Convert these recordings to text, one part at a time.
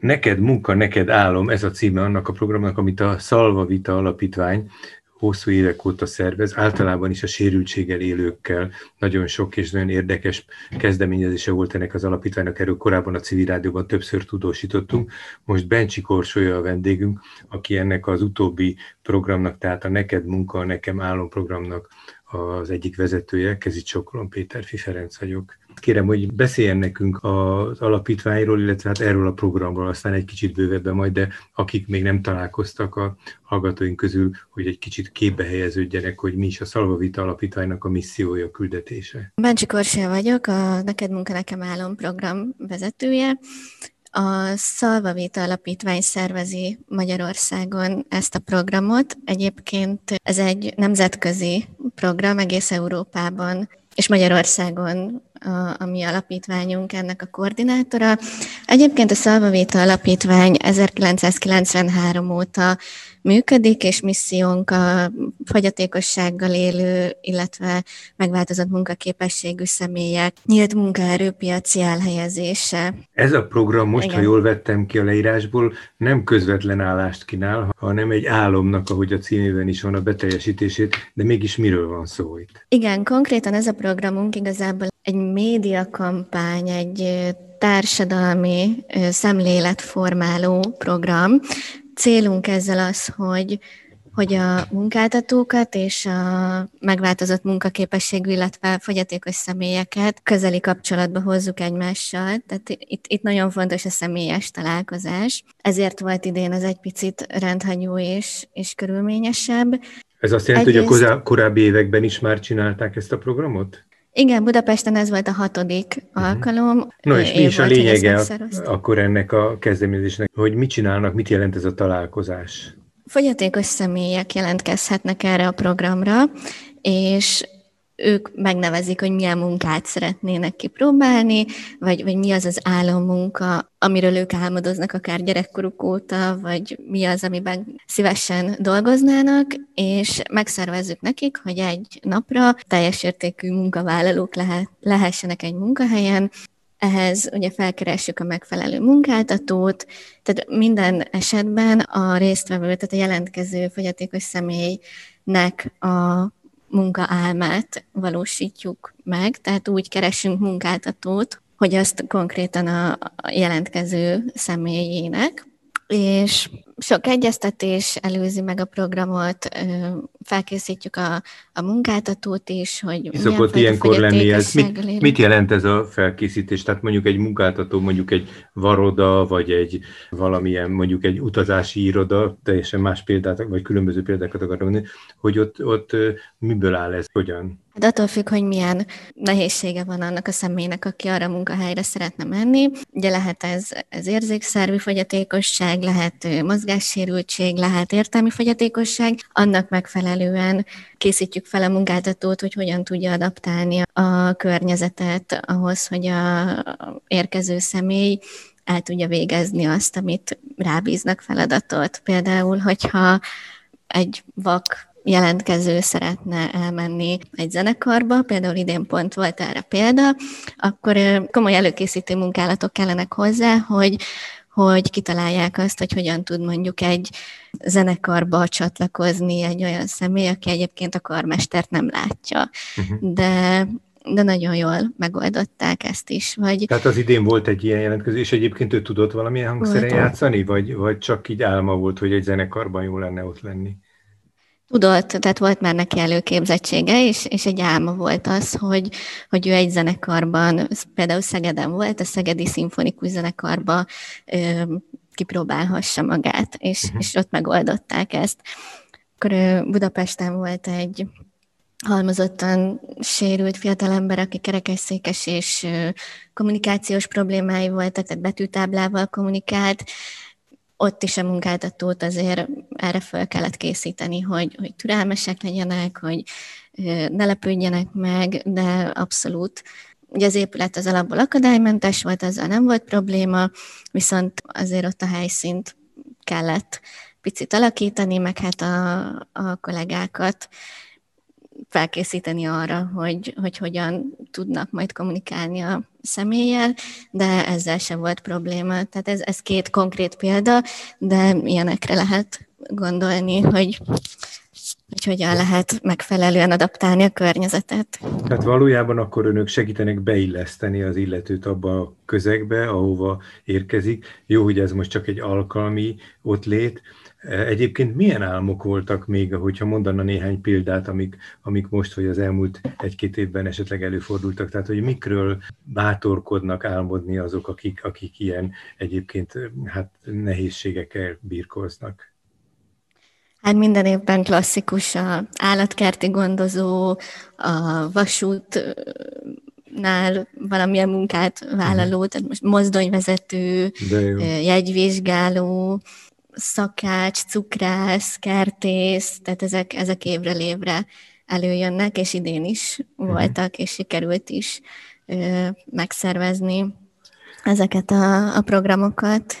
Neked munka, neked álom, ez a címe annak a programnak, amit a Szalva Vita Alapítvány hosszú évek óta szervez, általában is a sérültséggel élőkkel. Nagyon sok és nagyon érdekes kezdeményezése volt ennek az alapítványnak, erről korábban a civil rádióban többször tudósítottunk. Most Bencsi Korsolya a vendégünk, aki ennek az utóbbi programnak, tehát a Neked munka, nekem álom programnak az egyik vezetője, Kezi Csokolom Péter Ferenc vagyok. Kérem, hogy beszéljen nekünk az alapítványról, illetve hát erről a programról, aztán egy kicsit bővebben majd, de akik még nem találkoztak a hallgatóink közül, hogy egy kicsit képbe helyeződjenek, hogy mi is a Szalvavita Alapítványnak a missziója, küldetése. Bencsi Korsia vagyok, a Neked Munka Nekem Álom program vezetője. A Szalvavita Alapítvány szervezi Magyarországon ezt a programot. Egyébként ez egy nemzetközi program egész Európában és Magyarországon a, a mi alapítványunk ennek a koordinátora. Egyébként a Szalvavéta Alapítvány 1993 óta működik, és missziónk a fogyatékossággal élő, illetve megváltozott munkaképességű személyek nyílt munkaerőpiaci elhelyezése. Ez a program most, Igen. ha jól vettem ki a leírásból, nem közvetlen állást kínál, hanem egy álomnak, ahogy a címében is van a beteljesítését, de mégis miről van szó itt? Igen, konkrétan ez a programunk igazából egy médiakampány, egy társadalmi szemléletformáló program. Célunk ezzel az, hogy hogy a munkáltatókat és a megváltozott munkaképességű, illetve fogyatékos személyeket közeli kapcsolatba hozzuk egymással. Tehát itt, itt nagyon fontos a személyes találkozás. Ezért volt idén az egy picit rendhagyó és, és körülményesebb. Ez azt jelenti, Egyrészt... hogy a korábbi években is már csinálták ezt a programot? Igen, Budapesten ez volt a hatodik uh-huh. alkalom. No, és mi is a lényege akkor ennek a kezdeményezésnek, hogy mit csinálnak, mit jelent ez a találkozás? Fogyatékos személyek jelentkezhetnek erre a programra, és ők megnevezik, hogy milyen munkát szeretnének kipróbálni, vagy, vagy mi az az álommunka, amiről ők álmodoznak akár gyerekkoruk óta, vagy mi az, amiben szívesen dolgoznának, és megszervezzük nekik, hogy egy napra teljes értékű munkavállalók lehet, lehessenek egy munkahelyen, ehhez ugye felkeressük a megfelelő munkáltatót, tehát minden esetben a résztvevő, tehát a jelentkező fogyatékos személynek a munkaálmát valósítjuk meg, tehát úgy keresünk munkáltatót, hogy azt konkrétan a jelentkező személyének, és sok egyeztetés előzi meg a programot, felkészítjük a, a munkáltatót is, hogy Mi szokott ilyenkor lenni ez? Mit, mit jelent ez a felkészítés? Tehát mondjuk egy munkáltató, mondjuk egy varoda, vagy egy valamilyen, mondjuk egy utazási iroda, teljesen más példát, vagy különböző példákat akarok mondani, hogy ott, ott miből áll ez, hogyan? De attól függ, hogy milyen nehézsége van annak a személynek, aki arra a munkahelyre szeretne menni. Ugye lehet ez, ez érzékszervi fogyatékosság, lehet mozgássérültség, lehet értelmi fogyatékosság. Annak megfelelően készítjük fel a munkáltatót, hogy hogyan tudja adaptálni a környezetet ahhoz, hogy a érkező személy el tudja végezni azt, amit rábíznak feladatot. Például, hogyha egy vak jelentkező szeretne elmenni egy zenekarba, például idén pont volt erre példa, akkor komoly előkészítő munkálatok kellenek hozzá, hogy hogy kitalálják azt, hogy hogyan tud mondjuk egy zenekarba csatlakozni egy olyan személy, aki egyébként a karmestert nem látja. Uh-huh. De de nagyon jól megoldották ezt is. Vagy... Tehát az idén volt egy ilyen jelentkezés, egyébként ő tudott valamilyen hangszeren játszani, vagy, vagy csak így álma volt, hogy egy zenekarban jó lenne ott lenni? Tudott, tehát volt már neki előképzettsége, és, és egy álma volt az, hogy, hogy ő egy zenekarban, például Szegeden volt, a Szegedi Szimfonikus Zenekarba ö, kipróbálhassa magát, és, uh-huh. és ott megoldották ezt. Akkor ö, Budapesten volt egy halmozottan sérült fiatalember, aki kerekesszékes és kommunikációs problémái voltak, tehát betűtáblával kommunikált, ott is a munkáltatót azért erre fel kellett készíteni, hogy, hogy türelmesek legyenek, hogy ne lepődjenek meg, de abszolút. Ugye az épület az alapból akadálymentes volt, ezzel nem volt probléma, viszont azért ott a helyszínt kellett picit alakítani, meg hát a, a kollégákat felkészíteni arra, hogy, hogy hogyan tudnak majd kommunikálni a személlyel, de ezzel sem volt probléma. Tehát ez, ez két konkrét példa, de ilyenekre lehet gondolni, hogy hogy hogyan lehet megfelelően adaptálni a környezetet. Tehát valójában akkor önök segítenek beilleszteni az illetőt abba a közegbe, ahova érkezik. Jó, hogy ez most csak egy alkalmi ott lét. Egyébként milyen álmok voltak még, hogyha mondana néhány példát, amik, amik most vagy az elmúlt egy-két évben esetleg előfordultak, tehát hogy mikről bátorkodnak álmodni azok, akik, akik ilyen egyébként hát nehézségekkel birkoznak? Hát minden évben klasszikus a állatkerti gondozó, a vasútnál valamilyen munkát vállaló, mhm. tehát most mozdonyvezető, jegyvizsgáló, szakács, cukrász, kertész, tehát ezek, ezek évre évre előjönnek, és idén is uh-huh. voltak, és sikerült is ö, megszervezni ezeket a, a programokat.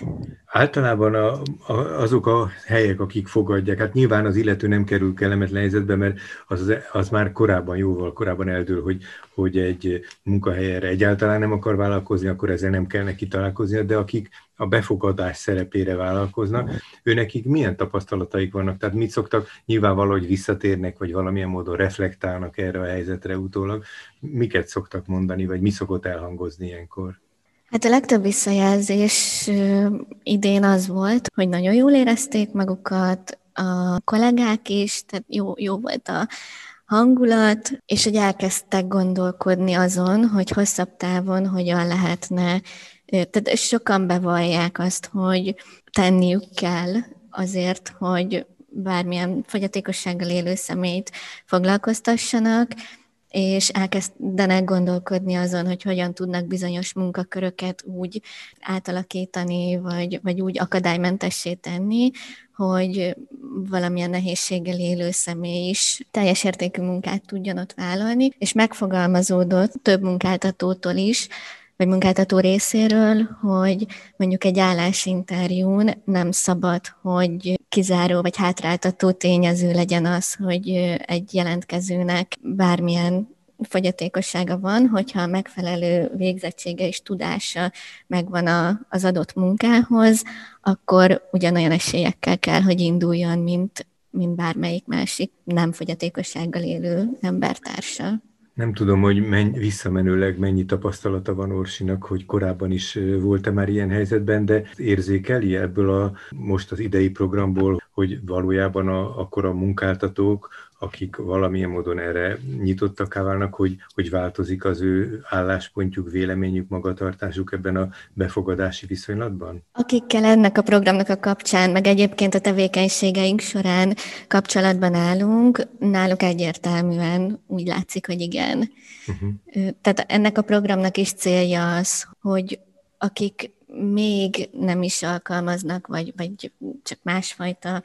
Általában a, a, azok a helyek, akik fogadják, hát nyilván az illető nem kerül kellemetlen helyzetbe, mert az, az már korábban, jóval korábban eldől, hogy, hogy egy munkahelyre egyáltalán nem akar vállalkozni, akkor ezzel nem kell neki találkoznia, de akik a befogadás szerepére vállalkoznak, őnekik milyen tapasztalataik vannak, tehát mit szoktak, nyilván valahogy visszatérnek, vagy valamilyen módon reflektálnak erre a helyzetre utólag, miket szoktak mondani, vagy mi szokott elhangozni ilyenkor? Hát a legtöbb visszajelzés idén az volt, hogy nagyon jól érezték magukat, a kollégák is, tehát jó, jó volt a hangulat, és hogy elkezdtek gondolkodni azon, hogy hosszabb távon hogyan lehetne, tehát sokan bevallják azt, hogy tenniük kell azért, hogy bármilyen fogyatékossággal élő személyt foglalkoztassanak, és elkezdenek gondolkodni azon, hogy hogyan tudnak bizonyos munkaköröket úgy átalakítani, vagy, vagy úgy akadálymentessé tenni, hogy valamilyen nehézséggel élő személy is teljes értékű munkát tudjon ott vállalni, és megfogalmazódott több munkáltatótól is, vagy munkáltató részéről, hogy mondjuk egy állásinterjún nem szabad, hogy kizáró vagy hátráltató tényező legyen az, hogy egy jelentkezőnek bármilyen fogyatékossága van, hogyha megfelelő végzettsége és tudása megvan a, az adott munkához, akkor ugyanolyan esélyekkel kell, hogy induljon, mint, mint bármelyik másik nem fogyatékossággal élő embertársa. Nem tudom, hogy menny, visszamenőleg mennyi tapasztalata van Orsinak, hogy korábban is volt-e már ilyen helyzetben, de érzékeli ebből a most az idei programból, hogy valójában a, akkor a munkáltatók akik valamilyen módon erre nyitottak válnak, hogy, hogy változik az ő álláspontjuk, véleményük, magatartásuk ebben a befogadási viszonylatban? Akikkel ennek a programnak a kapcsán, meg egyébként a tevékenységeink során kapcsolatban állunk, náluk egyértelműen úgy látszik, hogy igen. Uh-huh. Tehát ennek a programnak is célja az, hogy akik még nem is alkalmaznak, vagy, vagy csak másfajta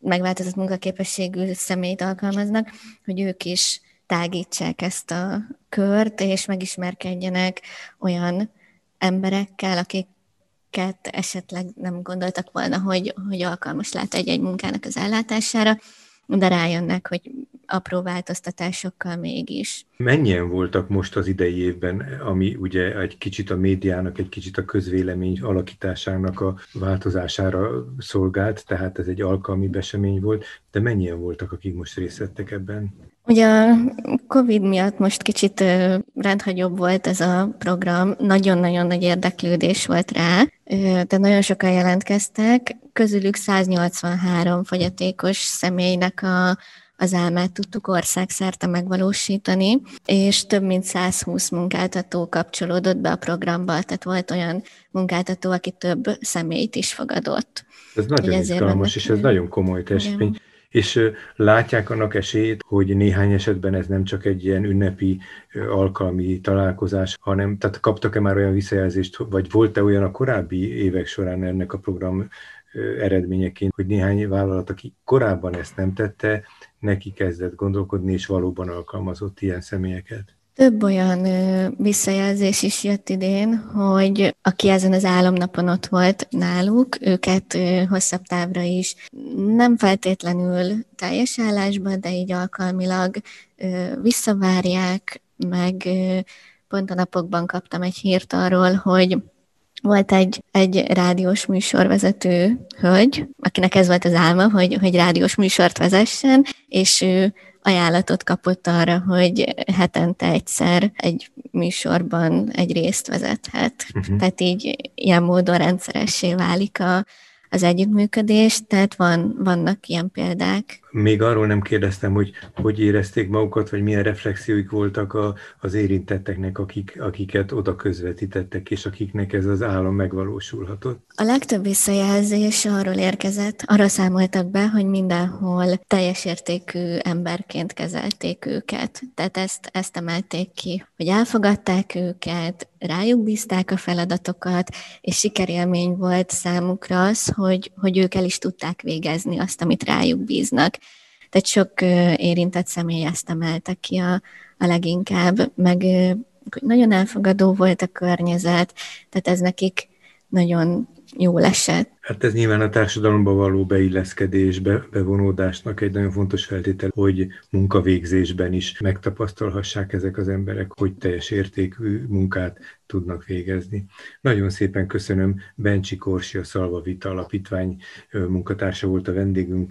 megváltozott munkaképességű személyt alkalmaznak, hogy ők is tágítsák ezt a kört, és megismerkedjenek olyan emberekkel, akiket esetleg nem gondoltak volna, hogy, hogy alkalmas lát egy-egy munkának az ellátására, de rájönnek, hogy apró változtatásokkal mégis. Mennyien voltak most az idei évben, ami ugye egy kicsit a médiának, egy kicsit a közvélemény alakításának a változására szolgált, tehát ez egy alkalmi besemény volt, de mennyien voltak, akik most részt vettek ebben? Ugye a Covid miatt most kicsit rendhagyóbb volt ez a program, nagyon-nagyon nagy érdeklődés volt rá, de nagyon sokan jelentkeztek, közülük 183 fogyatékos személynek a az álmát tudtuk országszerte megvalósítani, és több mint 120 munkáltató kapcsolódott be a programba, tehát volt olyan munkáltató, aki több személyt is fogadott. Ez nagyon izgalmas, és ez nagyon komoly teljesítmény. És látják annak esélyét, hogy néhány esetben ez nem csak egy ilyen ünnepi, alkalmi találkozás, hanem tehát kaptak-e már olyan visszajelzést, vagy volt-e olyan a korábbi évek során ennek a program eredményeként, hogy néhány vállalat, aki korábban ezt nem tette, neki kezdett gondolkodni, és valóban alkalmazott ilyen személyeket. Több olyan visszajelzés is jött idén, hogy aki ezen az álomnapon ott volt náluk, őket hosszabb távra is nem feltétlenül teljes állásban, de így alkalmilag visszavárják, meg pont a napokban kaptam egy hírt arról, hogy volt egy, egy rádiós műsorvezető hölgy, akinek ez volt az álma, hogy, hogy rádiós műsort vezessen, és ő ajánlatot kapott arra, hogy hetente egyszer egy műsorban egy részt vezethet. Uh-huh. Tehát így ilyen módon rendszeressé válik a, az együttműködés, tehát van, vannak ilyen példák. Még arról nem kérdeztem, hogy hogy érezték magukat, vagy milyen reflexióik voltak a, az érintetteknek, akik, akiket oda közvetítettek, és akiknek ez az állam megvalósulhatott. A legtöbb visszajelzés arról érkezett, arra számoltak be, hogy mindenhol teljes értékű emberként kezelték őket. Tehát ezt, ezt emelték ki, hogy elfogadták őket, rájuk bízták a feladatokat, és sikerélmény volt számukra az, hogy, hogy ők el is tudták végezni azt, amit rájuk bíznak. Tehát sok érintett személy ezt emelte ki a, a leginkább, meg nagyon elfogadó volt a környezet, tehát ez nekik nagyon jó esett. Hát ez nyilván a társadalomba való beilleszkedés, be, bevonódásnak egy nagyon fontos feltétel, hogy munkavégzésben is megtapasztalhassák ezek az emberek, hogy teljes értékű munkát tudnak végezni. Nagyon szépen köszönöm, Bencsi Korsi, a Szalva Vita Alapítvány munkatársa volt a vendégünk.